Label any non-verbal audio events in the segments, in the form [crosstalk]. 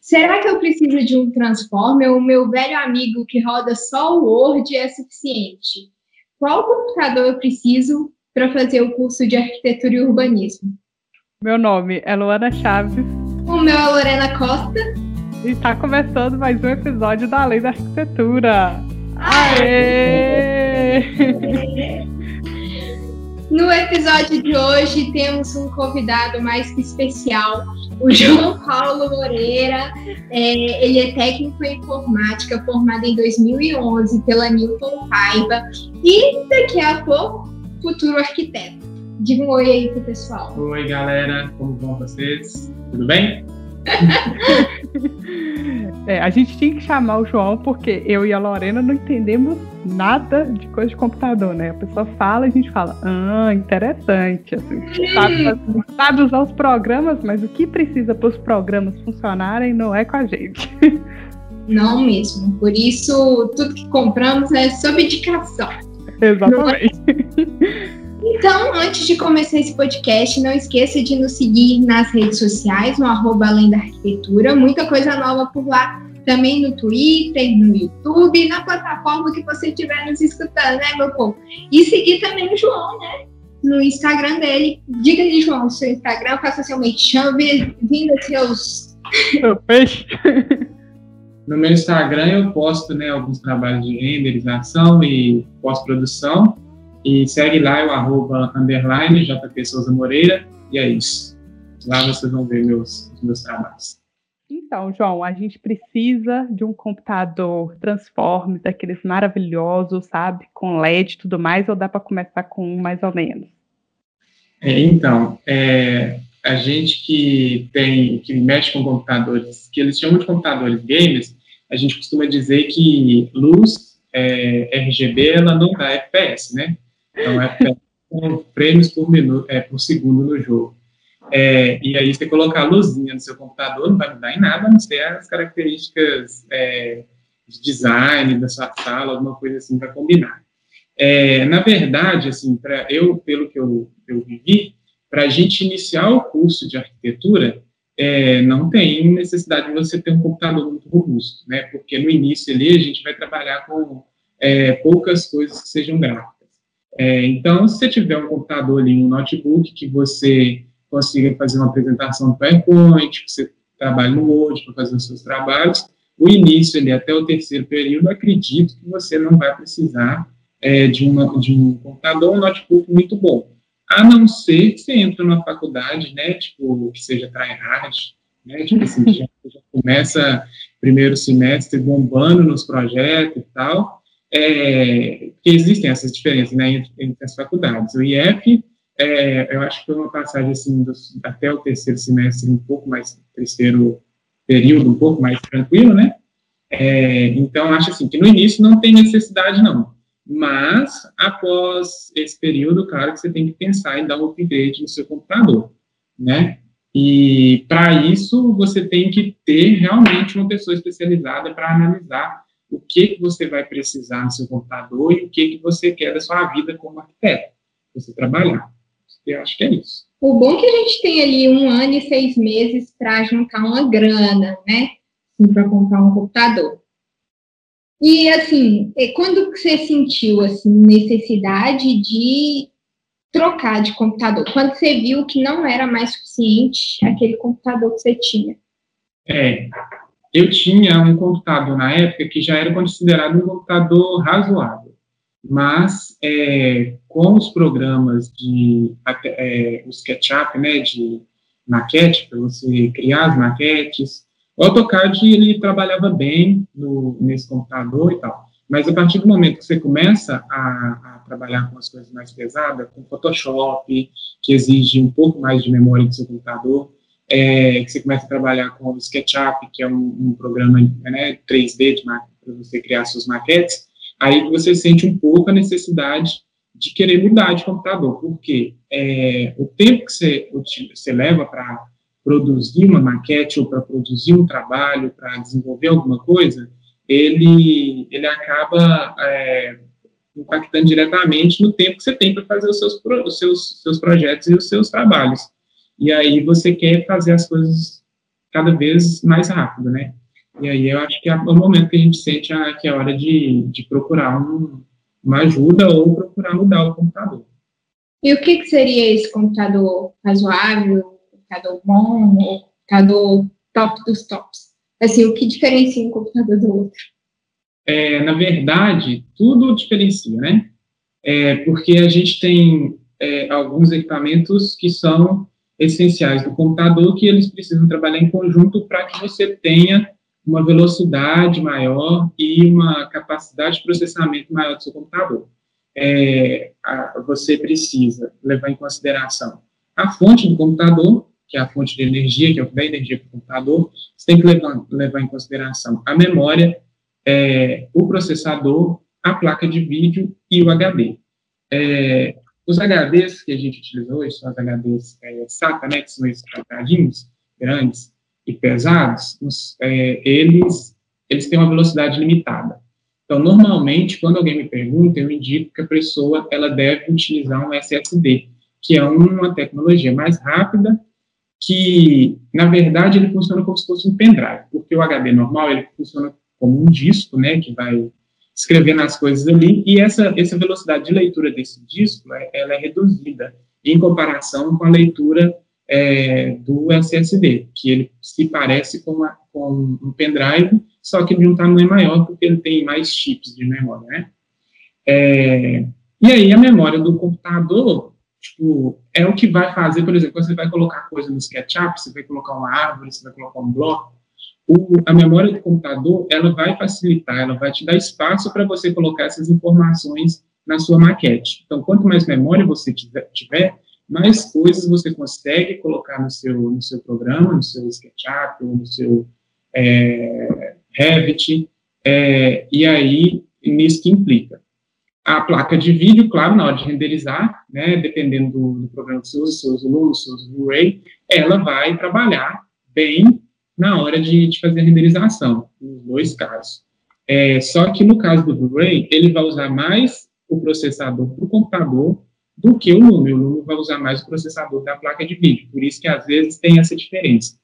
Será que eu preciso de um Transformer? O meu velho amigo que roda só o Word é suficiente? Qual computador eu preciso para fazer o curso de arquitetura e urbanismo? Meu nome é Luana Chaves. O meu é Lorena Costa. E está começando mais um episódio da Lei da Arquitetura. Aê! Aê! [laughs] No episódio de hoje temos um convidado mais que especial, o João Paulo Moreira. É, ele é técnico em informática, formado em 2011 pela Newton Paiva e daqui a pouco futuro arquiteto. Diga um oi aí pro pessoal. Oi, galera, como vão vocês? Tudo bem? [laughs] é, a gente tinha que chamar o João porque eu e a Lorena não entendemos nada de coisa de computador, né? A pessoa fala e a gente fala, ah, interessante. Assim, sabe, [laughs] sabe usar os programas, mas o que precisa para os programas funcionarem não é com a gente. [laughs] Não mesmo. Por isso, tudo que compramos é sob indicação. Exatamente. Então, antes de começar esse podcast, não esqueça de nos seguir nas redes sociais, no arroba Além da Arquitetura. Muita coisa nova por lá, também no Twitter, no YouTube, na plataforma que você estiver nos escutando, né, meu povo? E seguir também o João, né? No Instagram dele. Diga aí, João, o seu Instagram, faça seu merchan, vindo seus... Seu peixe. [laughs] No meu Instagram eu posto né, alguns trabalhos de renderização e pós-produção. E segue lá o arroba underline JP Souza Moreira. E é isso. Lá vocês vão ver meus, meus trabalhos. Então, João, a gente precisa de um computador transforme, daqueles maravilhosos, sabe? Com LED e tudo mais, ou dá para começar com um mais ou menos? É, então, é, a gente que tem, que mexe com computadores, que eles chamam de computadores gamers, a gente costuma dizer que luz é, RGB, ela não dá FPS, né? Então, é prêmios por, minuto, é, por segundo no jogo. É, e aí, você colocar a luzinha no seu computador não vai mudar em nada, a não ser as características é, de design da sua sala, alguma coisa assim para combinar. É, na verdade, assim, para eu, pelo que eu, eu vivi, para a gente iniciar o curso de arquitetura, é, não tem necessidade de você ter um computador muito robusto, né? Porque no início ali a gente vai trabalhar com é, poucas coisas que sejam gráficas. É, então, se você tiver um computador ali, um notebook, que você consiga fazer uma apresentação no PowerPoint, que você trabalhe no Word para fazer os seus trabalhos, o início ali até o terceiro período, acredito que você não vai precisar é, de, uma, de um computador um notebook muito bom. A não ser que você entre numa faculdade, né, tipo, que seja tryhard, né, tipo assim, já, já começa primeiro semestre bombando nos projetos e tal, é, que existem essas diferenças né, entre, entre, as faculdades. O IF, é, eu acho que foi uma passagem assim, até o terceiro semestre, um pouco mais, terceiro período, um pouco mais tranquilo, né? É, então, acho assim, que no início não tem necessidade, não. Mas, após esse período, claro que você tem que pensar em dar um upgrade no seu computador, né? E, para isso, você tem que ter realmente uma pessoa especializada para analisar o que, que você vai precisar no seu computador e o que, que você quer da sua vida como arquiteto, você trabalhar. Eu acho que é isso. O bom é que a gente tem ali um ano e seis meses para juntar uma grana, né? Assim, para comprar um computador. E assim, quando você sentiu assim necessidade de trocar de computador? Quando você viu que não era mais suficiente aquele computador que você tinha? É, eu tinha um computador na época que já era considerado um computador razoável, mas é, com os programas de é, o SketchUp, né, de maquete, para você criar as maquetes, o AutoCAD ele trabalhava bem no, nesse computador e tal. Mas a partir do momento que você começa a, a, trabalhar com as coisas mais pesadas, com Photoshop, que exige um pouco mais de memória do seu computador, é, que você começa a trabalhar com o SketchUp, que é um, um programa né, 3D para você criar suas maquetes, aí você sente um pouco a necessidade de querer mudar de computador, porque é, o tempo que você, você leva para produzir uma maquete ou para produzir um trabalho, para desenvolver alguma coisa, ele, ele acaba é, impactando diretamente no tempo que você tem para fazer os seus, os seus, seus projetos e os seus trabalhos. E aí você quer fazer as coisas cada vez mais rápido, né? E aí eu acho que é o momento que a gente sente a, que é hora de, de procurar um, uma ajuda ou procurar mudar o computador. E o que, que seria esse computador razoável, computador bom, ou computador top dos tops? Assim, o que diferencia um computador do outro? É, na verdade, tudo diferencia, né? É, porque a gente tem é, alguns equipamentos que são essenciais do computador que eles precisam trabalhar em conjunto para que você tenha uma velocidade maior e uma capacidade de processamento maior do seu computador. É, a, você precisa levar em consideração a fonte do computador, que é a fonte de energia, que é o que dá energia para o computador, você tem que levar, levar em consideração a memória, é, o processador, a placa de vídeo e o HD. É, os HDs que a gente utiliza hoje são os HDs é, SATA, né, que são esses quadradinhos grandes e pesados, os, é, eles, eles têm uma velocidade limitada. Então, normalmente, quando alguém me pergunta, eu indico que a pessoa ela deve utilizar um SSD, que é uma tecnologia mais rápida, que, na verdade, ele funciona como se fosse um pendrive, porque o HD normal, ele funciona como um disco, né, que vai escrevendo as coisas ali, e essa, essa velocidade de leitura desse disco, né, ela é reduzida em comparação com a leitura é, do SSD, que ele se parece com, uma, com um pendrive, só que de um tamanho maior, porque ele tem mais chips de memória, né? É, e aí a memória do computador, tipo, é o que vai fazer, por exemplo, quando você vai colocar coisa no SketchUp, você vai colocar uma árvore, você vai colocar um bloco, o, a memória do computador, ela vai facilitar, ela vai te dar espaço para você colocar essas informações na sua maquete. Então, quanto mais memória você tiver, mais coisas você consegue colocar no seu, no seu programa, no seu SketchUp, no seu é, Revit, é, e aí, nisso que implica. A placa de vídeo, claro, na hora de renderizar, né, dependendo do, do programa que você usa, se você usa se usa Blu-ray, ela vai trabalhar bem na hora de, de fazer a renderização, nos dois casos. É, só que no caso do Blu-ray, ele vai usar mais o processador para o computador do que o Lume. O Lume vai usar mais o processador da placa de vídeo, por isso que às vezes tem essa diferença.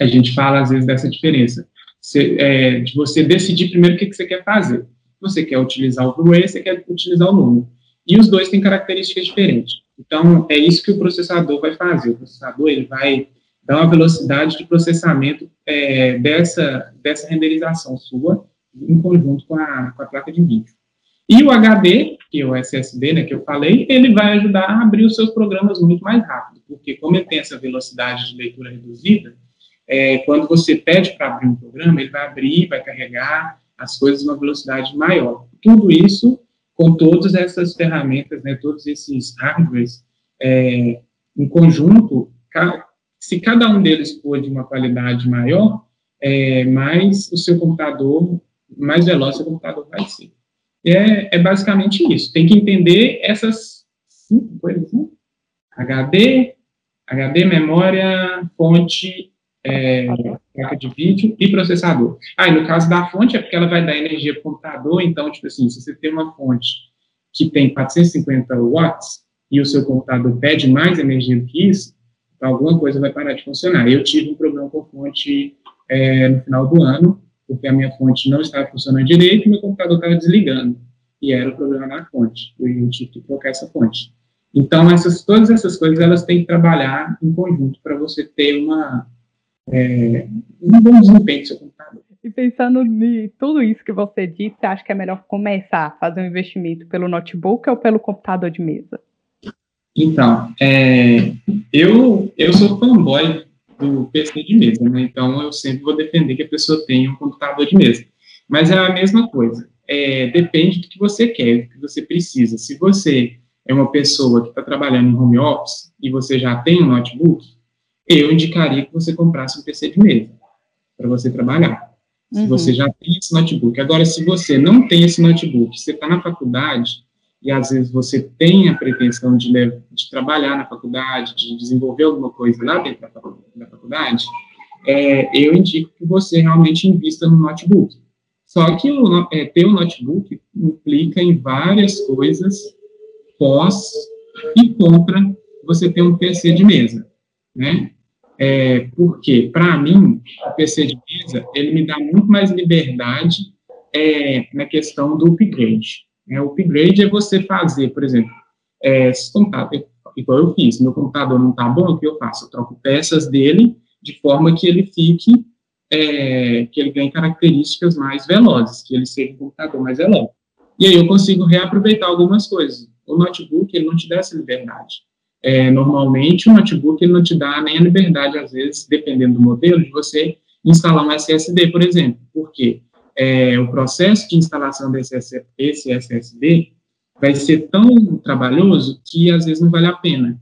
A gente fala às vezes dessa diferença. É, de você decidir primeiro o que, que você quer fazer. Você quer utilizar o Blu-ray, você quer utilizar o Lume. E os dois têm características diferentes. Então, é isso que o processador vai fazer. O processador ele vai dar uma velocidade de processamento é, dessa, dessa renderização sua em conjunto com a, com a placa de vídeo. E o HD, que é o SSD, né, que eu falei, ele vai ajudar a abrir os seus programas muito mais rápido, porque como ele tem essa velocidade de leitura reduzida, é, quando você pede para abrir um programa, ele vai abrir, vai carregar as coisas numa velocidade maior. Tudo isso com todas essas ferramentas, né, todos esses hardwares é, em conjunto, se cada um deles for de uma qualidade maior, é, mais o seu computador, mais veloz o seu computador vai ser. É, é basicamente isso. Tem que entender essas cinco coisas, né? HD, HD, memória, fonte, é, placa de vídeo e processador. Ah, e no caso da fonte é porque ela vai dar energia para o computador, então, tipo assim, se você tem uma fonte que tem 450 watts e o seu computador pede mais energia do que isso, então alguma coisa vai parar de funcionar. Eu tive um problema com fonte é, no final do ano, porque a minha fonte não estava funcionando direito e meu computador estava desligando. E era o problema da fonte. Eu tive que trocar essa fonte. Então, essas, todas essas coisas, elas têm que trabalhar em conjunto para você ter uma, é, um bom desempenho do seu computador. E pensando em tudo isso que você disse, acha que é melhor começar a fazer um investimento pelo notebook ou pelo computador de mesa? Então, é, eu, eu sou fanboy do PC de mesa, né? Então eu sempre vou defender que a pessoa tenha um computador de mesa. Mas é a mesma coisa. É, depende do que você quer, do que você precisa. Se você é uma pessoa que está trabalhando em home office e você já tem um notebook, eu indicaria que você comprasse um PC de mesa para você trabalhar. Se uhum. você já tem esse notebook. Agora, se você não tem esse notebook, você está na faculdade e às vezes você tem a pretensão de, de, trabalhar na faculdade, de desenvolver alguma coisa lá dentro da faculdade, é, eu indico que você realmente invista no notebook. Só que o, é, ter um notebook implica em várias coisas pós e contra você ter um PC de mesa, né? É, porque, para mim, o PC de mesa, ele me dá muito mais liberdade é, na questão do upgrade. É, o upgrade é você fazer, por exemplo, é, se computador, igual eu fiz, meu computador não está bom, o que eu faço? Eu troco peças dele de forma que ele fique, é, que ele ganhe características mais velozes, que ele seja um computador mais veloz. E aí eu consigo reaproveitar algumas coisas. O notebook, ele não te dá essa liberdade. É, normalmente, o notebook, ele não te dá nem a liberdade, às vezes, dependendo do modelo, de você instalar um SSD, por exemplo. Por quê? É, o processo de instalação desse SSD vai ser tão trabalhoso que, às vezes, não vale a pena.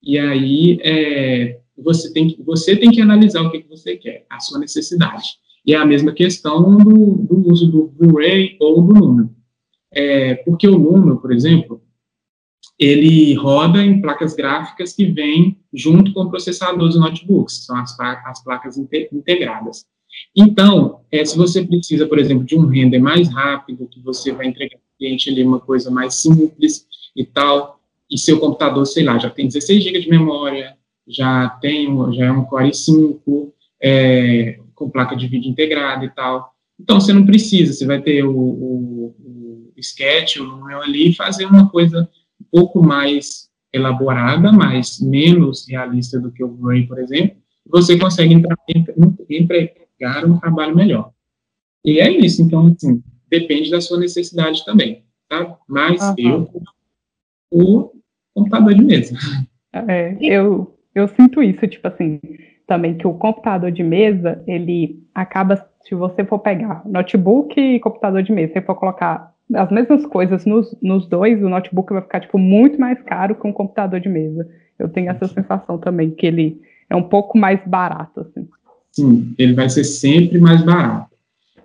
E aí, é, você, tem que, você tem que analisar o que, que você quer, a sua necessidade. E é a mesma questão do, do uso do Blu-ray ou do número. É, porque o número, por exemplo, ele roda em placas gráficas que vêm junto com o processador dos notebooks, são as, as placas integradas. Então, é, se você precisa, por exemplo, de um render mais rápido, que você vai entregar ao cliente ali uma coisa mais simples e tal, e seu computador, sei lá, já tem 16 GB de memória, já tem, já é um Core i5, é, com placa de vídeo integrada e tal. Então, você não precisa, você vai ter o, o, o sketch, o número ali, e fazer uma coisa um pouco mais elaborada, mas menos realista do que o Blu-ray, por exemplo, você consegue entregar um trabalho melhor. E é isso, então, assim, depende da sua necessidade também, tá? Mas uhum. eu, o computador de mesa. É, eu, eu sinto isso, tipo assim, também que o computador de mesa, ele acaba, se você for pegar notebook e computador de mesa, se for colocar as mesmas coisas nos, nos dois, o notebook vai ficar, tipo, muito mais caro que um computador de mesa. Eu tenho essa sensação também, que ele é um pouco mais barato, assim. Sim, ele vai ser sempre mais barato.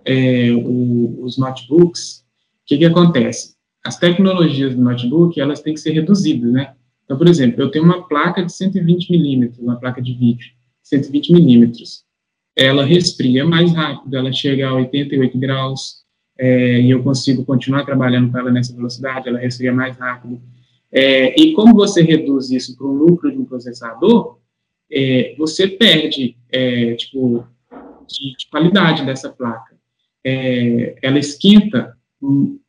É, o, os notebooks, o que que acontece? As tecnologias do notebook, elas têm que ser reduzidas, né? Então, por exemplo, eu tenho uma placa de 120 milímetros, uma placa de vídeo, 120 milímetros. Ela resfria mais rápido, ela chega a 88 graus, é, e eu consigo continuar trabalhando com ela nessa velocidade, ela resfria mais rápido. É, e como você reduz isso para o lucro de um processador, é, você perde, é, tipo, de, de, qualidade dessa placa. É, ela esquenta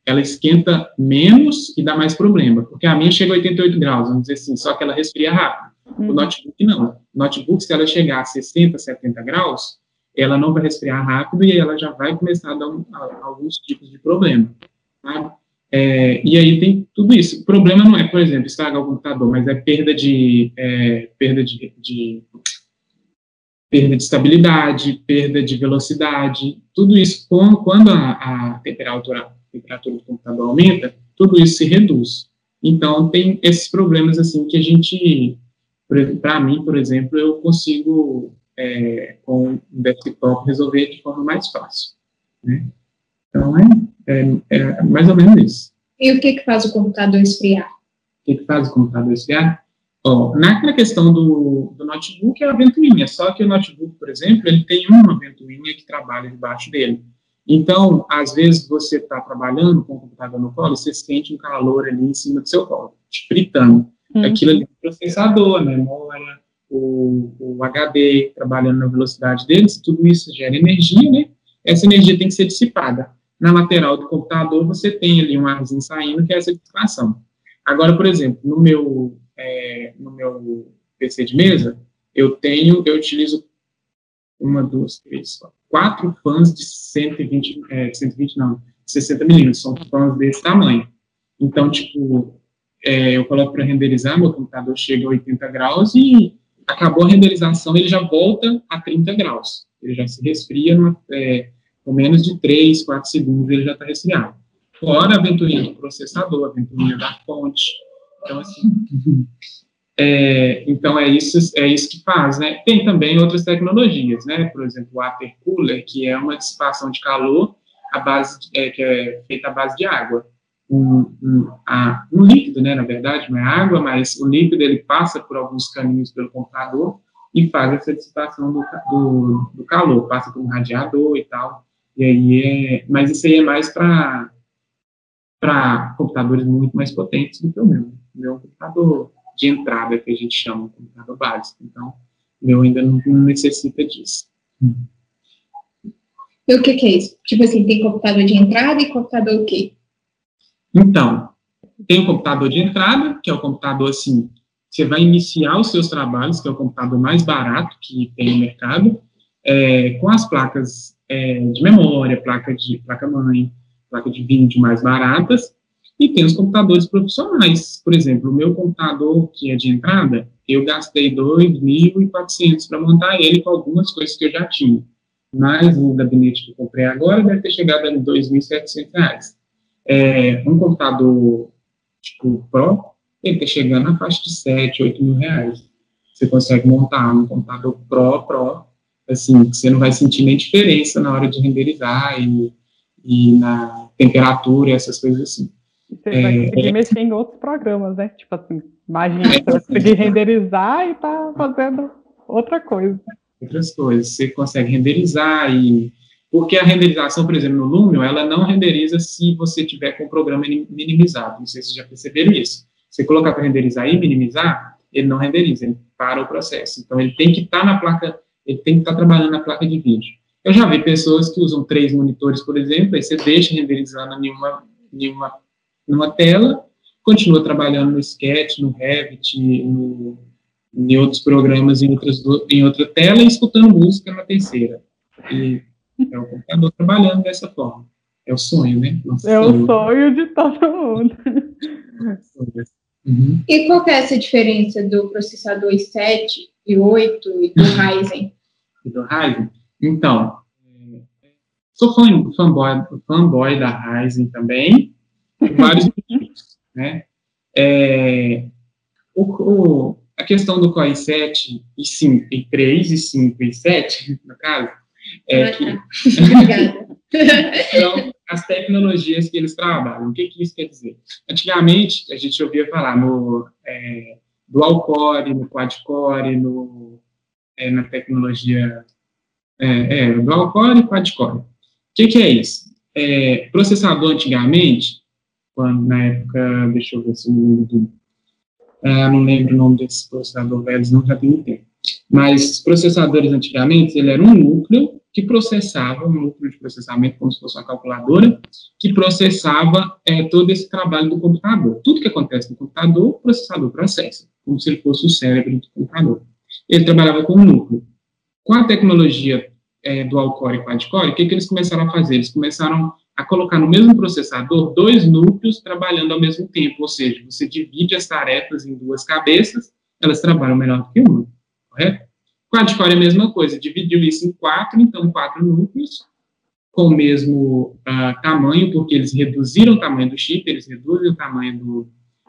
ela esquenta menos e dá mais problema, porque a minha chega a 88 graus, vamos dizer assim, só que ela resfria rápido. Uhum. O notebook não. O notebook, se ela chegar a 60, 70 graus, ela não vai resfriar rápido e ela já vai começar a dar um, a, alguns tipos de problema. Tá? É, e aí tem tudo isso. O problema não é, por exemplo, estragar o computador, mas é perda de, é, perda de, de perda de estabilidade, perda de velocidade, tudo isso, quando a, a temperatura temperatura do computador aumenta, tudo isso se reduz. Então, tem esses problemas, assim, que a gente, para mim, por exemplo, eu consigo, é, com o desktop, resolver de forma mais fácil. Né? Então, é, é, é, mais ou menos isso. E o que, que faz o computador esfriar? O que, que faz o computador esfriar? Ó, na questão do, do notebook é a ventoinha, só que o notebook, por exemplo, ele tem uma ventoinha que trabalha debaixo dele. Então, às vezes você está trabalhando com o computador no colo, você sente um calor ali em cima do seu colo, te fritando. Uhum. Aquilo ali é o processador, a memória, o, o HD, trabalhando na velocidade deles, tudo isso gera energia, né? Essa energia tem que ser dissipada. Na lateral do computador, você tem ali um arzinho saindo, que é essa dissipação. Agora, por exemplo, no meu, é, no meu PC de mesa, eu tenho, eu utilizo uma, duas, três, quatro fãs de 120, é, 120 não, 60 milímetros, são fãs desse tamanho. Então, tipo, é, eu coloco para renderizar, meu computador chega a 80 graus e acabou a renderização, ele já volta a 30 graus. Ele já se resfria numa, é, com menos de 3, 4 segundos, ele já está resfriado. Fora a ventoinha do processador, a ventoinha da fonte. Então, assim, [laughs] É, então é isso, é isso que faz, né? Tem também outras tecnologias, né? Por exemplo, o water cooler, que é uma dissipação de calor a base é, que é feita à base de água. Um, um, a, um, líquido, né? Na verdade, não é água, mas o líquido ele passa por alguns caminhos pelo computador e faz essa dissipação do, do, do calor, passa por um radiador e tal. E aí é, mas isso aí é mais para para computadores muito mais potentes do que o meu. O meu computador de entrada, que a gente chama de computador básico. Então, O meu ainda não, não necessita disso. E o que, que, é isso? Tipo assim, tem computador de entrada e computador o quê? Então, tem o computador de entrada, que é o computador assim, você vai iniciar os seus trabalhos, que é o computador mais barato que tem no mercado, é, com as placas é, de memória, placa de placa-mãe, placa de vídeo mais baratas, e tem os computadores profissionais. Por exemplo, o meu computador, que é de entrada, eu gastei 2.400 para montar ele com algumas coisas que eu já tinha. Mas o gabinete que eu comprei agora deve ter chegado a R$ 2.700. É, um computador tipo Pro, ele está chegando na faixa de 7, 8 mil reais. Você consegue montar um computador Pro, Pro, assim, que você não vai sentir nem diferença na hora de renderizar e, e na temperatura e essas coisas assim. Você é, vai conseguir é, mexer em outros programas, né? Tipo assim, imagina, é, você vai conseguir [laughs] renderizar e tá fazendo outra coisa. Outras coisas. Você consegue renderizar e... Porque a renderização, por exemplo, no Lumion, ela não renderiza se você tiver com o programa minimizado. Não sei se vocês já perceberam isso. Você colocar para renderizar e minimizar, ele não renderiza, ele para o processo. Então, ele tem que estar tá na placa, ele tem que estar tá trabalhando na placa de vídeo. Eu já vi pessoas que usam três monitores, por exemplo, aí você deixa renderizando em uma, em uma numa tela, continua trabalhando no Sketch, no Revit, no, em outros programas em, outras, em outra tela e escutando música na terceira. E é o computador trabalhando dessa forma. É o sonho, né? Nossa, é o sonho de todo mundo. Uhum. E qual é essa diferença do processador i7 e 8 e do [laughs] Ryzen? E do Ryzen? Então, é, sou fã, fanboy, fanboy da Ryzen também, vários [laughs] motivos, né? É, o, o, a questão do Core 7 e 5, e 3, e 5 e 7, no caso, é que... [laughs] Obrigada. então, as tecnologias que eles trabalham, o que, que isso quer dizer? Antigamente, a gente ouvia falar no é, dual core, no quad core, no, é, na tecnologia é, é, dual core e quad core. O que, que é isso? É, processador antigamente, quando, na época, deixa eu ver se eu me lembro, uh, não lembro o nome desse processador velho, não já tem um tempo. Mas processadores antigamente, ele era um núcleo que processava, um núcleo de processamento, como se fosse uma calculadora, que processava é, todo esse trabalho do computador. Tudo que acontece no computador, o processador processa, como se ele fosse o cérebro do computador. Ele trabalhava com núcleo. Com a tecnologia é, dual core e quad core, o que, que eles começaram a fazer? Eles começaram a colocar no mesmo processador dois núcleos trabalhando ao mesmo tempo, ou seja, você divide as tarefas em duas cabeças, elas trabalham melhor do que uma, correto? Quad-core é a mesma coisa, dividiu isso em quatro, então quatro núcleos, com o mesmo uh, tamanho, porque eles reduziram o tamanho do chip, eles reduzem o tamanho do,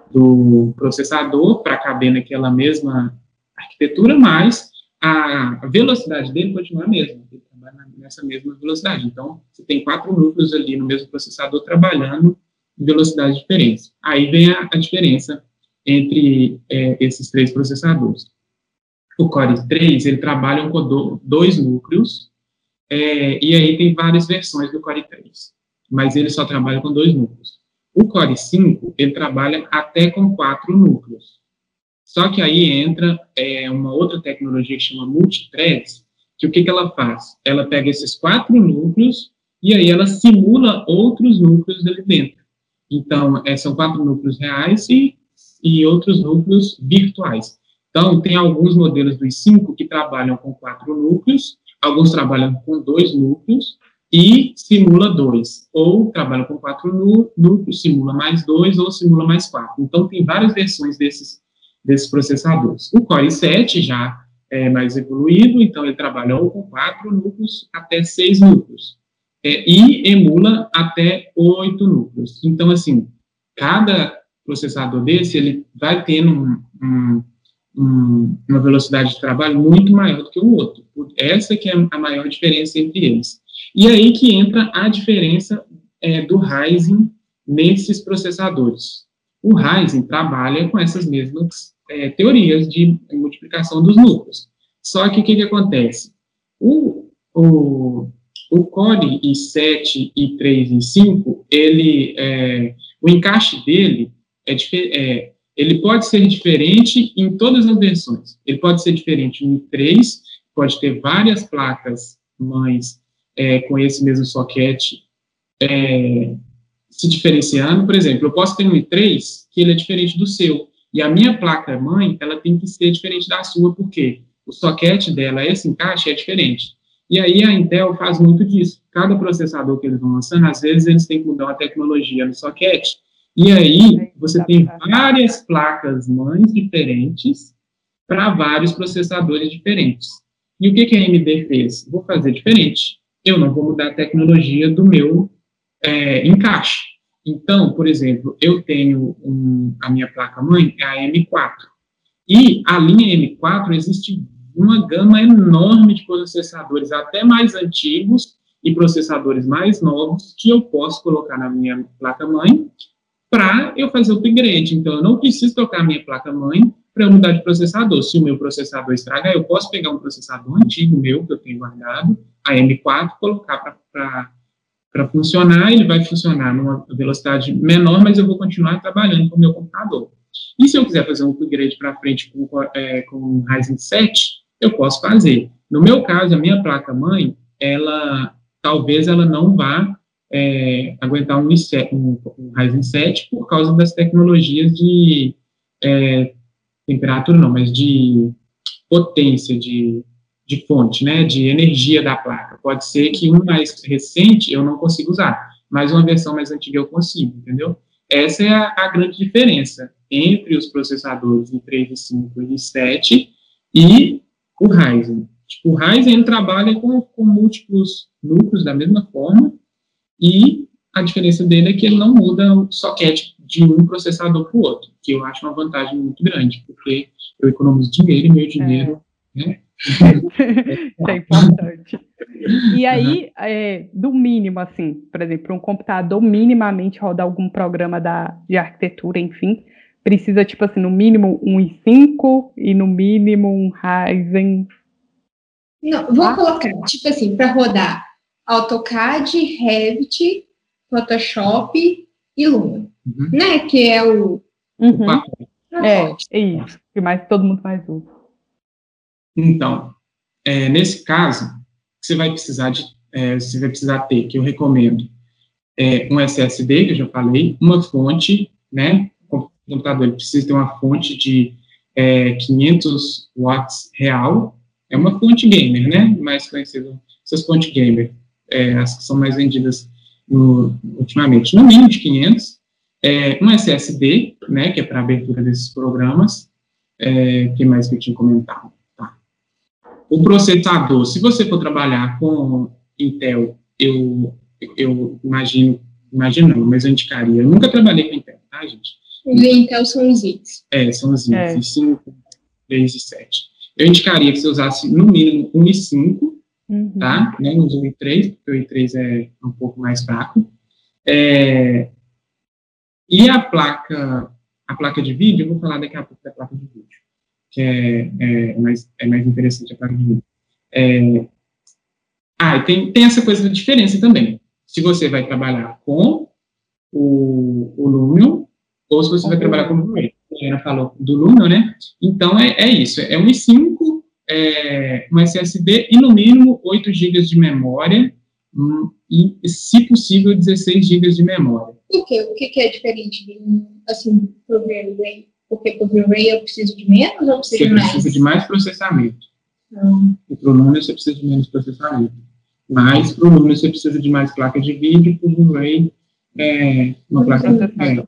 do processador para caber naquela mesma arquitetura, mas a velocidade dele continua a mesma nessa mesma velocidade. Então, você tem quatro núcleos ali no mesmo processador trabalhando em velocidades diferentes. Aí vem a, a diferença entre é, esses três processadores. O Core 3, ele trabalha com do, dois núcleos, é, e aí tem várias versões do Core 3, mas ele só trabalha com dois núcleos. O Core 5, ele trabalha até com quatro núcleos. Só que aí entra é, uma outra tecnologia que chama multithreads, que o que, que ela faz? Ela pega esses quatro núcleos e aí ela simula outros núcleos ali dentro. Então, é, são quatro núcleos reais e, e outros núcleos virtuais. Então, tem alguns modelos dos cinco que trabalham com quatro núcleos, alguns trabalham com dois núcleos e simula dois. Ou trabalham com quatro núcleos, simula mais dois ou simula mais quatro. Então, tem várias versões desses, desses processadores. O Core 7 já é, mais evoluído, então ele trabalha com quatro núcleos até seis núcleos, é, e emula até oito núcleos. Então, assim, cada processador desse, ele vai tendo um, um, uma velocidade de trabalho muito maior do que o outro. Essa que é a maior diferença entre eles. E aí que entra a diferença é, do Ryzen nesses processadores. O Ryzen trabalha com essas mesmas é, teorias de multiplicação dos núcleos. Só que o que, que acontece? O, o, o Core i7, i3 e i5, ele, é, o encaixe dele é, é, ele pode ser diferente em todas as versões. Ele pode ser diferente em 3, pode ter várias placas mães é, com esse mesmo soquete é, se diferenciando. Por exemplo, eu posso ter um i3 que ele é diferente do seu, e a minha placa mãe, ela tem que ser diferente da sua, porque o soquete dela, esse encaixe é diferente. E aí a Intel faz muito disso. Cada processador que eles vão lançando, às vezes eles têm que mudar a tecnologia no soquete, e aí você tem várias placas mães diferentes para vários processadores diferentes. E o que, que a AMD fez? Vou fazer diferente. Eu não vou mudar a tecnologia do meu é, encaixe. Então, por exemplo, eu tenho um, a minha placa-mãe, é a M4. E a linha M4 existe uma gama enorme de processadores, até mais antigos e processadores mais novos, que eu posso colocar na minha placa-mãe para eu fazer o upgrade. Então, eu não preciso trocar a minha placa-mãe para eu mudar de processador. Se o meu processador estragar, eu posso pegar um processador antigo meu, que eu tenho guardado, a M4, colocar para funcionar, ele vai funcionar numa velocidade menor, mas eu vou continuar trabalhando com o meu computador. E se eu quiser fazer um upgrade para frente com, é, com o Ryzen 7, eu posso fazer. No meu caso, a minha placa-mãe, ela, talvez ela não vá é, aguentar um, um, um Ryzen 7 por causa das tecnologias de é, temperatura, não, mas de potência, de, de fonte, né, de energia da placa. Pode ser que um mais recente eu não consiga usar, mas uma versão mais antiga eu consigo, entendeu? Essa é a, a grande diferença entre os processadores de 3, 5 e 7 e o Ryzen. Tipo, o Ryzen ele trabalha com, com múltiplos núcleos da mesma forma, e a diferença dele é que ele não muda o socket de um processador para o outro, que eu acho uma vantagem muito grande, porque eu economizo dinheiro e meu dinheiro, é. né? [laughs] Isso é importante. E aí, uhum. é, do mínimo, assim, por exemplo, um computador minimamente rodar algum programa da, de arquitetura, enfim, precisa, tipo assim, no mínimo um i5 e no mínimo um Ryzen. Não, vou ah. colocar, tipo assim, para rodar AutoCAD, Revit, Photoshop e Luma, uhum. né? Que é o. Uhum. É, é isso. Que mais todo mundo mais usa. Então, é, nesse caso, você vai precisar de, é, você vai precisar ter, que eu recomendo, é, um SSD, que eu já falei, uma fonte, né? O computador precisa ter uma fonte de é, 500 watts real, é uma fonte gamer, né? Mais conhecida, essas fontes gamer é, as que são mais vendidas no, ultimamente, no mínimo de 500, é, um SSD, né, que é para abertura desses programas, é, que mais que eu tinha comentado? O processador, se você for trabalhar com Intel, eu, eu imagino, imagino não, mas eu indicaria, eu nunca trabalhei com Intel, tá, gente? Os Intel são os X. É, são os X, é. 5, 3 e 7. Eu indicaria que você usasse no mínimo um i5, uhum. tá? Não uso o i3, porque o i3 é um pouco mais fraco. É, e a placa, a placa de vídeo, eu vou falar daqui a pouco da placa de vídeo, que é, é, mais, é mais interessante a vídeo. É, ah, tem, tem essa coisa da diferença também. Se você vai trabalhar com o, o Lumion, ou se você vai trabalhar com o Blu-ray. A Ana falou do Lumion, né? Então, é, é isso. É um i5 é, um SSD e, no mínimo, 8 GB de memória hum, e, se possível, 16 GB de memória. Por quê? O que, é diferente, assim, para o Blu-ray? Porque para o Blu-ray eu preciso de menos ou preciso de mais? Você precisa de mais processamento. Hum. E para o Lumia você precisa de menos processamento. Mas para o Lumia você precisa de mais placa de vídeo, e para o Blu-ray é, uma placa de é,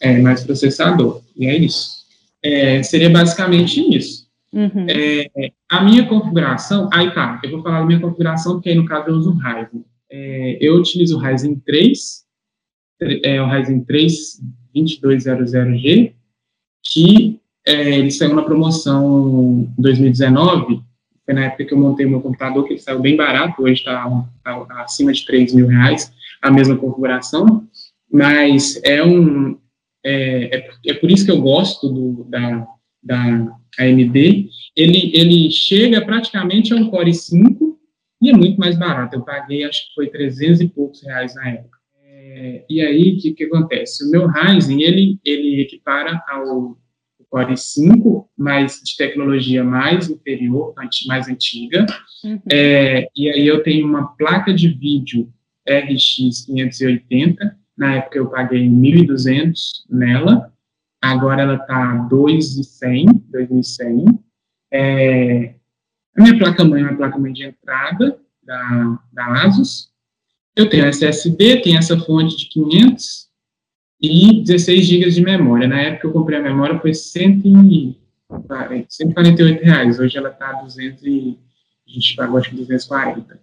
é, mais processador. E é isso. É, seria basicamente isso. Uhum. É, a minha configuração, aí tá, eu vou falar da minha configuração, porque aí no caso eu uso o Ryzen. É, eu utilizo o Ryzen 3, é, o Ryzen 3 2200G, que é, ele saiu na promoção em 2019, foi na época que eu montei meu computador, que ele saiu bem barato, hoje está tá acima de 3 mil reais, a mesma configuração, mas é um, é, é, é por isso que eu gosto do, da, da AMD, ele, ele chega praticamente a um Core i5 e é muito mais barato. Eu paguei, acho que foi 300 e poucos reais na época. É, e aí, o que, que acontece? O meu Ryzen, ele, ele equipara ao Core 5, mas de tecnologia mais inferior, mais antiga. Uhum. É, e aí eu tenho uma placa de vídeo RX 580, na época eu paguei 1.200 nela, agora ela está 2.100, 2.100. É, a minha placa-mãe é uma placa-mãe de entrada da, da ASUS. Eu tenho SSD, tem essa fonte de 500, e 16 GB de memória. Na época eu comprei a memória foi 100 148 reais, hoje ela está 200 e a gente pagou acho que 240.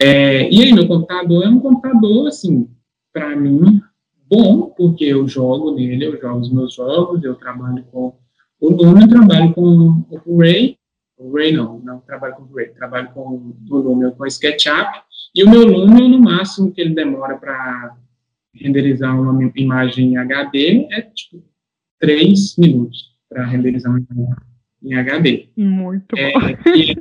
É, e aí, meu computador é um computador, assim, para mim, bom, porque eu jogo nele, eu jogo os meus jogos, eu trabalho com o Lumen, trabalho com o Ray, o Ray não, não trabalho com o Ray, trabalho com o Lumen com o SketchUp, e o meu Lumen, no máximo que ele demora para renderizar uma imagem em HD é tipo três minutos para renderizar uma imagem em HD. Muito é, bom. E,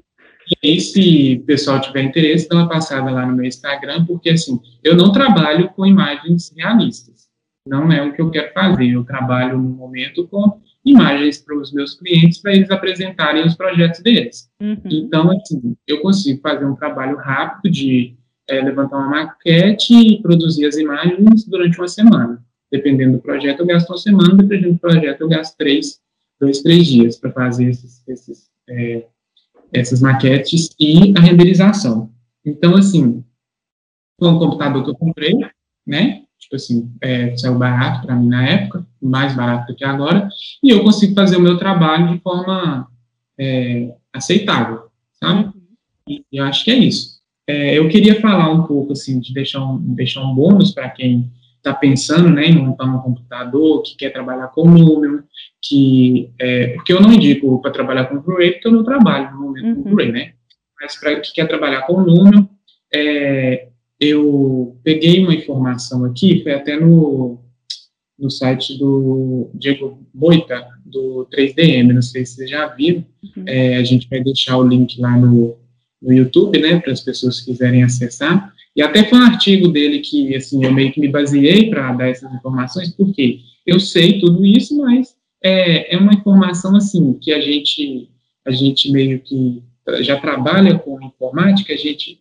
e se o pessoal tiver interesse, dá uma passada lá no meu Instagram, porque assim, eu não trabalho com imagens realistas. Não é o que eu quero fazer. Eu trabalho no momento com imagens para os meus clientes para eles apresentarem os projetos deles. Uhum. Então, assim, eu consigo fazer um trabalho rápido de é, levantar uma maquete e produzir as imagens durante uma semana. Dependendo do projeto, eu gasto uma semana, dependendo do projeto, eu gasto três, dois, três dias para fazer esses, esses, é, essas maquetes e a renderização. Então, assim, foi um computador que eu comprei, né? Tipo assim, é, saiu barato para mim na época, mais barato do que agora, e eu consigo fazer o meu trabalho de forma é, aceitável, sabe? E eu acho que é isso. É, eu queria falar um pouco, assim, de deixar um, deixar um bônus para quem está pensando né, em montar um computador, que quer trabalhar com número, que, é, porque eu não indico para trabalhar com Blu-ray, porque eu não trabalho no momento uhum. com Blu-ray, né? Mas para quem quer trabalhar com número, é, eu peguei uma informação aqui, foi até no, no site do Diego Boita, do 3DM, não sei se vocês já viram, uhum. é, a gente vai deixar o link lá no, no YouTube, né, para as pessoas que quiserem acessar. E até foi um artigo dele que, assim, eu meio que me baseei para dar essas informações, porque eu sei tudo isso, mas é, é uma informação, assim, que a gente, a gente meio que já trabalha com informática, a gente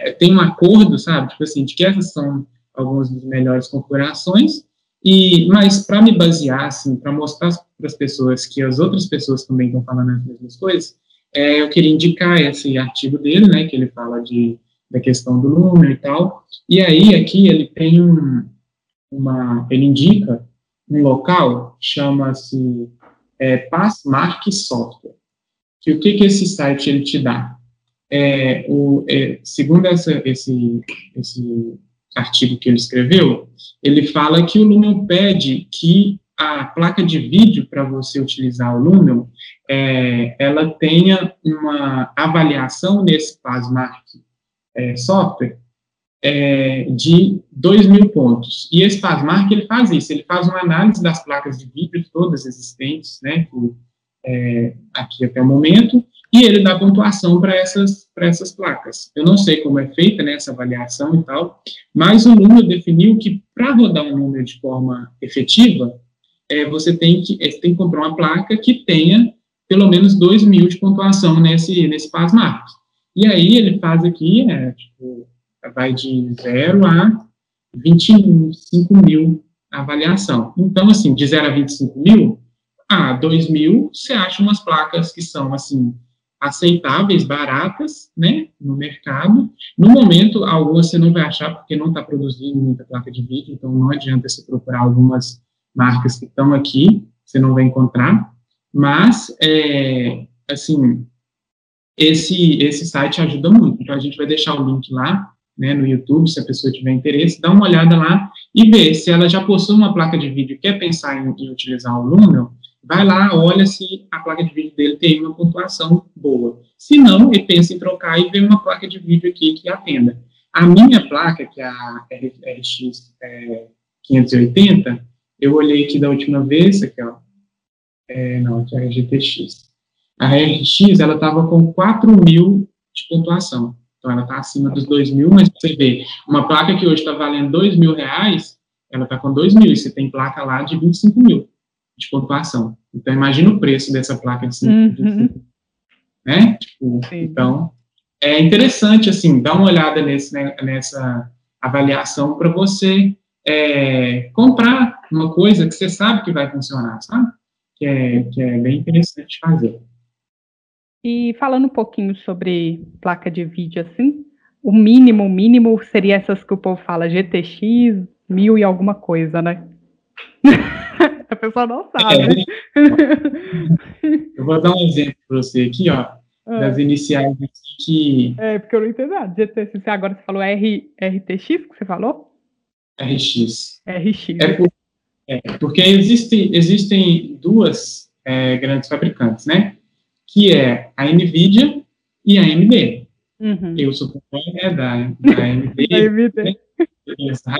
é, tem um acordo, sabe, tipo assim, de que essas são algumas das melhores configurações, e, mas para me basear, assim, para mostrar para as pessoas que as outras pessoas também estão falando as mesmas coisas, é, eu queria indicar esse artigo dele, né, que ele fala de, da questão do número e tal, e aí aqui ele tem um, uma, ele indica um local, chama-se é, Passmark Software, que o que que esse site ele te dá? É, o, é, segundo essa, esse, esse artigo que ele escreveu, ele fala que o Lumen pede que a placa de vídeo para você utilizar o Lumen, é, ela tenha uma avaliação nesse Passmark é, software é, de 2 mil pontos. E esse Passmark, ele faz isso, ele faz uma análise das placas de vídeo todas existentes, né, é, aqui até o momento, e ele dá pontuação para essas, essas placas. Eu não sei como é feita né, essa avaliação e tal, mas o número definiu que para rodar um número de forma efetiva, é, você tem que, é, tem que comprar uma placa que tenha pelo menos 2 mil de pontuação nesse, nesse Passmark. E aí ele faz aqui, é, tipo, vai de 0 a 25 mil avaliação. Então, assim, de 0 a 25 mil, a 2 mil, você acha umas placas que são, assim, aceitáveis, baratas, né, no mercado. No momento, algumas você não vai achar, porque não está produzindo muita placa de vídeo, então não adianta você procurar algumas marcas que estão aqui, você não vai encontrar, mas, é, assim, esse, esse site ajuda muito, então a gente vai deixar o link lá, né, no YouTube, se a pessoa tiver interesse, dá uma olhada lá e vê se ela já possui uma placa de vídeo e quer pensar em, em utilizar o Lumen, vai lá, olha se a placa de vídeo dele tem uma pontuação boa. Se não, ele pensa em trocar e ver uma placa de vídeo aqui que atenda. A minha placa, que é a RX é, 580, eu olhei aqui da última vez, aqui, ó. É, não, aqui é a GTX. A RX, ela estava com 4 mil de pontuação. Então ela está acima dos dois mil, mas você vê, uma placa que hoje está valendo dois mil reais, ela está com dois mil, e você tem placa lá de 25 mil de pontuação. Então imagina o preço dessa placa de 5 uhum. né? Tipo, então, é interessante, assim, dar uma olhada nesse, né, nessa avaliação para você é, comprar uma coisa que você sabe que vai funcionar, sabe? Que é, que é bem interessante fazer. E falando um pouquinho sobre placa de vídeo, assim, o mínimo, o mínimo seria essas que o povo fala, GTX, mil e alguma coisa, né? [laughs] A pessoa não sabe. É. Eu vou dar um exemplo para você aqui, ó, ah. das iniciais que... É, porque eu não entendo nada. GTX, agora você falou R, RTX, que você falou? RX. RX. É, por, é porque existe, existem duas é, grandes fabricantes, né? Que é a NVIDIA e a AMD. Uhum. Eu sou né, da, da [laughs] AMD, né?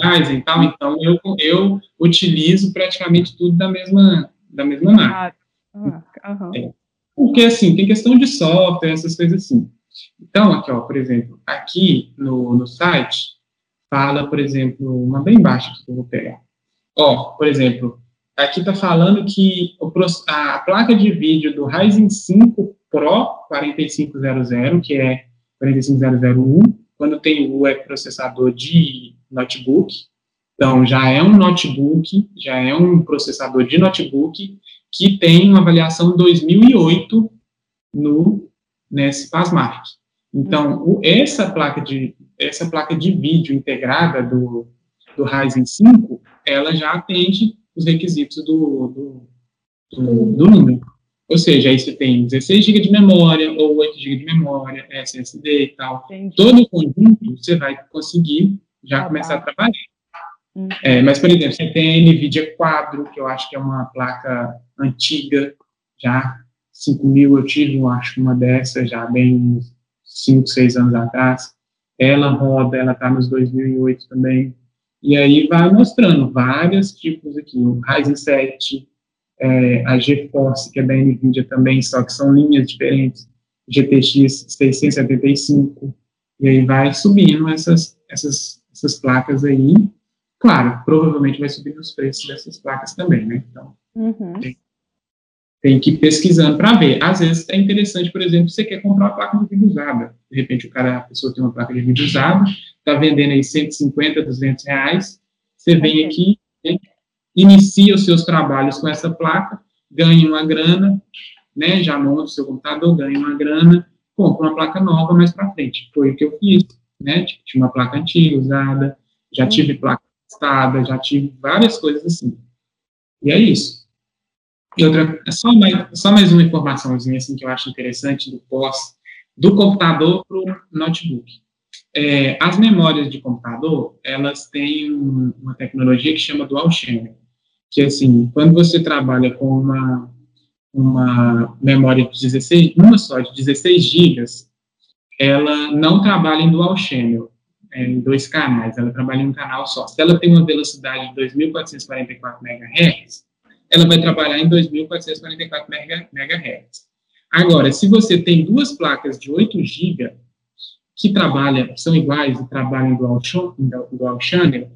Ryzen e tal, então eu, eu utilizo praticamente tudo da mesma, da mesma marca. Ah, uhum. é. Porque, assim, tem questão de software, essas coisas assim. Então, aqui, ó, por exemplo, aqui no, no site, fala, por exemplo, uma bem baixa que eu vou pegar. Ó, por exemplo, aqui está falando que a placa de vídeo do Ryzen 5 Pro 4500, que é 45001, quando tem o é processador de notebook, então já é um notebook, já é um processador de notebook que tem uma avaliação 2008 no nesse Pasmark. Então, o, essa placa de essa placa de vídeo integrada do, do Ryzen 5, ela já atende os requisitos do, do, do, do número. Ou seja, aí você tem 16 GB de memória ou 8 GB de memória, SSD e tal. Entendi. Todo o conjunto você vai conseguir já ah, começar tá. a trabalhar. Hum. É, mas, por exemplo, você tem a NVIDIA Quadro, que eu acho que é uma placa antiga, já 5000 eu tive, eu acho, uma dessa já bem 5, 6 anos atrás. Ela roda, ela está nos 2008 também. E aí vai mostrando vários tipos aqui, o Ryzen 7, é, a GeForce, que é da NVIDIA também, só que são linhas diferentes, GTX 675, e aí vai subindo essas, essas, essas placas aí. Claro, provavelmente vai subir os preços dessas placas também, né? Então, uhum. tem, tem, que ir pesquisando para ver. Às vezes é interessante, por exemplo, você quer comprar uma placa de vídeo usada. De repente, o cara, a pessoa tem uma placa de vídeo usada, está vendendo aí 150, 200 reais, você vem aqui, né, inicia os seus trabalhos com essa placa, ganha uma grana, né, já monta o seu computador, ganha uma grana, compra uma placa nova mais para frente. Foi o que eu fiz, né, tinha uma placa antiga usada, já tive placa testada, já tive várias coisas assim. E é isso. E outra, é só mais, só mais uma informaçãozinha assim que eu acho interessante do pós, do computador para o notebook. É, as memórias de computador, elas têm uma tecnologia que chama dual channel que assim, quando você trabalha com uma, uma memória de 16, uma só, de 16 gigas, ela não trabalha em dual channel, é, em dois canais, ela trabalha em um canal só. Se ela tem uma velocidade de 2.444 MHz, ela vai trabalhar em 2.444 MHz. Agora, se você tem duas placas de 8 GB que trabalham, são iguais e trabalham em dual, dual channel,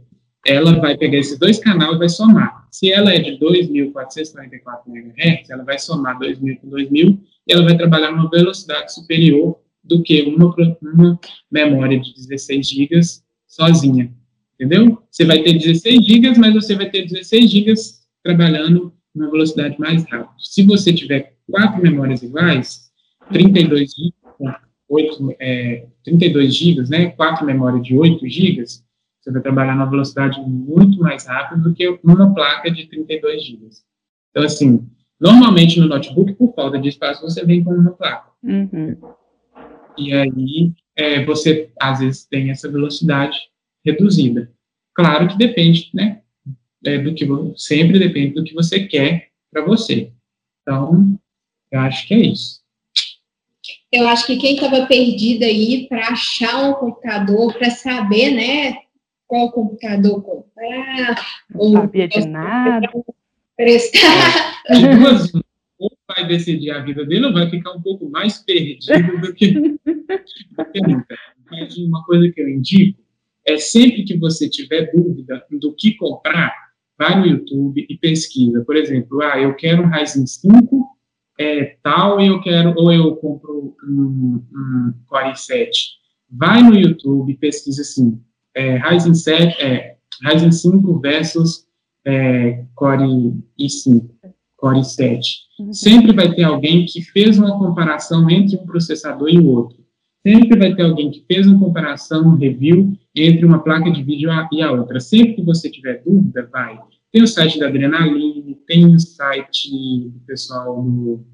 ela vai pegar esses dois canais e vai somar. Se ela é de 2.444 MHz, ela vai somar 2.000 com 2.000 e ela vai trabalhar numa velocidade superior do que uma, uma memória de 16 GB sozinha. Entendeu? Você vai ter 16 GB, mas você vai ter 16 GB trabalhando numa velocidade mais rápida. Se você tiver quatro memórias iguais, 32 GB, 8, é, 32 GB, né? Quatro memórias de 8 GB, você vai trabalhar numa velocidade muito mais rápida do que uma placa de 32 GB. Então, assim, normalmente no notebook, por falta de espaço, você vem com uma placa. Uhum. E aí, é, você, às vezes, tem essa velocidade reduzida. Claro que depende, né, é, do que sempre depende do que você quer para você. Então, eu acho que é isso. Eu acho que quem estava perdido aí para achar um computador, para saber, né, qual computador comprar. Não sabia de nada. Prestar. É, duas, ou vai decidir a vida dele ou vai ficar um pouco mais perdido do que, do que nunca. Mas uma coisa que eu indico é sempre que você tiver dúvida do que comprar, vai no YouTube e pesquisa. Por exemplo, ah, eu quero um Ryzen 5 é, tal e eu quero, ou eu compro um, um Core 7. Vai no YouTube e pesquisa assim, é, Ryzen, 7, é, Ryzen 5 versus é, Core i5, Core i7. Uhum. Sempre vai ter alguém que fez uma comparação entre um processador e o outro. Sempre vai ter alguém que fez uma comparação, um review entre uma placa de vídeo e a outra. Sempre que você tiver dúvida, vai. Tem o site da Adrenaline, tem o site do pessoal do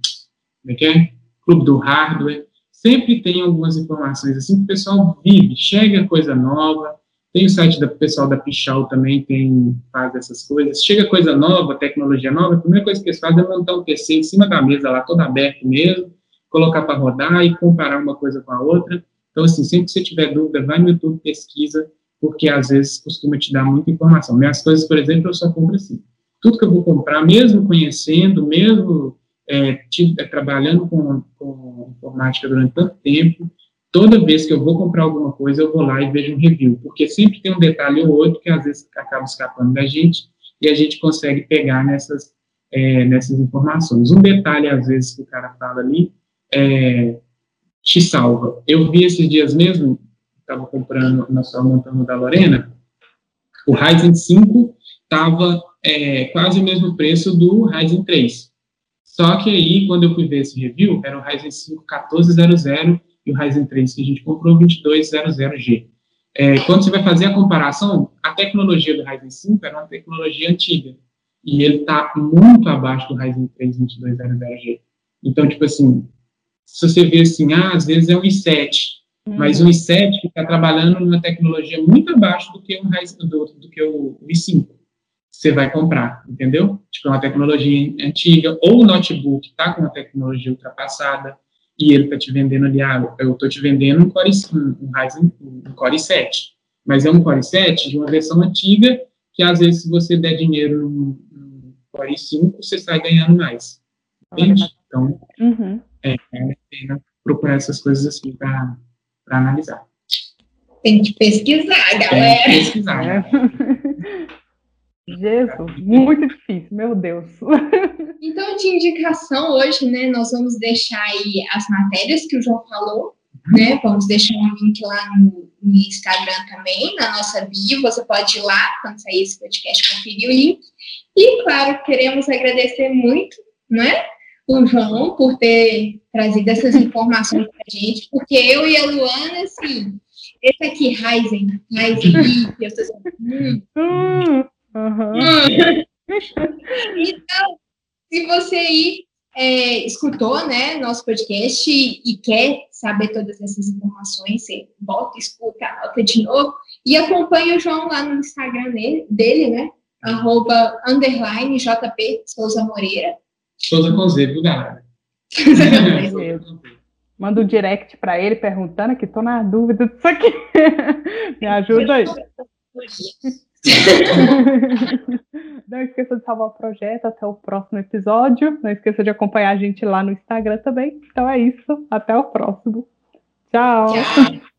como é que é? Clube do Hardware. Sempre tem algumas informações assim que o pessoal vive, chega coisa nova. Tem o site do pessoal da Pichal também, tem, faz essas coisas. Chega coisa nova, tecnologia nova, a primeira coisa que eles fazem é montar um PC em cima da mesa lá, todo aberto mesmo, colocar para rodar e comparar uma coisa com a outra. Então, assim, sempre que você tiver dúvida, vai no YouTube, pesquisa, porque às vezes costuma te dar muita informação. Minhas coisas, por exemplo, eu só compro assim. Tudo que eu vou comprar, mesmo conhecendo, mesmo é, é, trabalhando com, com informática durante tanto tempo, toda vez que eu vou comprar alguma coisa, eu vou lá e vejo um review, porque sempre tem um detalhe ou outro que às vezes acaba escapando da gente e a gente consegue pegar nessas, é, nessas informações. Um detalhe, às vezes, que o cara fala ali, é, te salva. Eu vi esses dias mesmo, estava comprando, nós estávamos montando da Lorena, o Ryzen 5 estava é, quase o mesmo preço do Ryzen 3. Só que aí, quando eu fui ver esse review, era o Ryzen 5 1400 e o Ryzen 3 que a gente comprou 2200G. É, quando você vai fazer a comparação, a tecnologia do Ryzen 5 era uma tecnologia antiga. E ele está muito abaixo do Ryzen 3 2200G. Então, tipo assim, se você vê assim, ah, às vezes é um i7, uhum. mas o i7 está trabalhando numa tecnologia muito abaixo do que, um do, do que o, o i5 você vai comprar, entendeu? Tipo, é uma tecnologia antiga, ou o notebook está com uma tecnologia ultrapassada, e ele está te vendendo ali, ah, eu estou te vendendo um Core, um, Ryzen, um Core 7, mas é um Core 7 de uma versão antiga, que às vezes, se você der dinheiro no, no Core 5, você sai ganhando mais, entende? Então, uhum. É, é pena procurar essas coisas assim para analisar. Tem que pesquisar, galera. Tem que pesquisar. É. Jesus, muito difícil, meu Deus. Então, de indicação hoje, né, nós vamos deixar aí as matérias que o João falou, né? Vamos deixar um link lá no, no Instagram também, na nossa bio. Você pode ir lá, quando sair esse podcast, conferir o link. E, claro, queremos agradecer muito, né? O João por ter trazido essas informações para a gente, porque eu e a Luana, assim, esse aqui, Ryzen, Ryzen, eu estou dizendo, hum, Uhum. [laughs] então, se você aí é, escutou né, nosso podcast e, e, quer saber todas essas informações, você volta, escuta, anota de novo e acompanha o João lá no Instagram dele, dele né? Arroba, underline, JP Souza Moreira. Souza com Z, viu, galera? [laughs] Manda um direct para ele perguntando que tô na dúvida disso aqui. [laughs] Me ajuda aí. [laughs] Não esqueça de salvar o projeto. Até o próximo episódio. Não esqueça de acompanhar a gente lá no Instagram também. Então é isso. Até o próximo. Tchau. Tchau.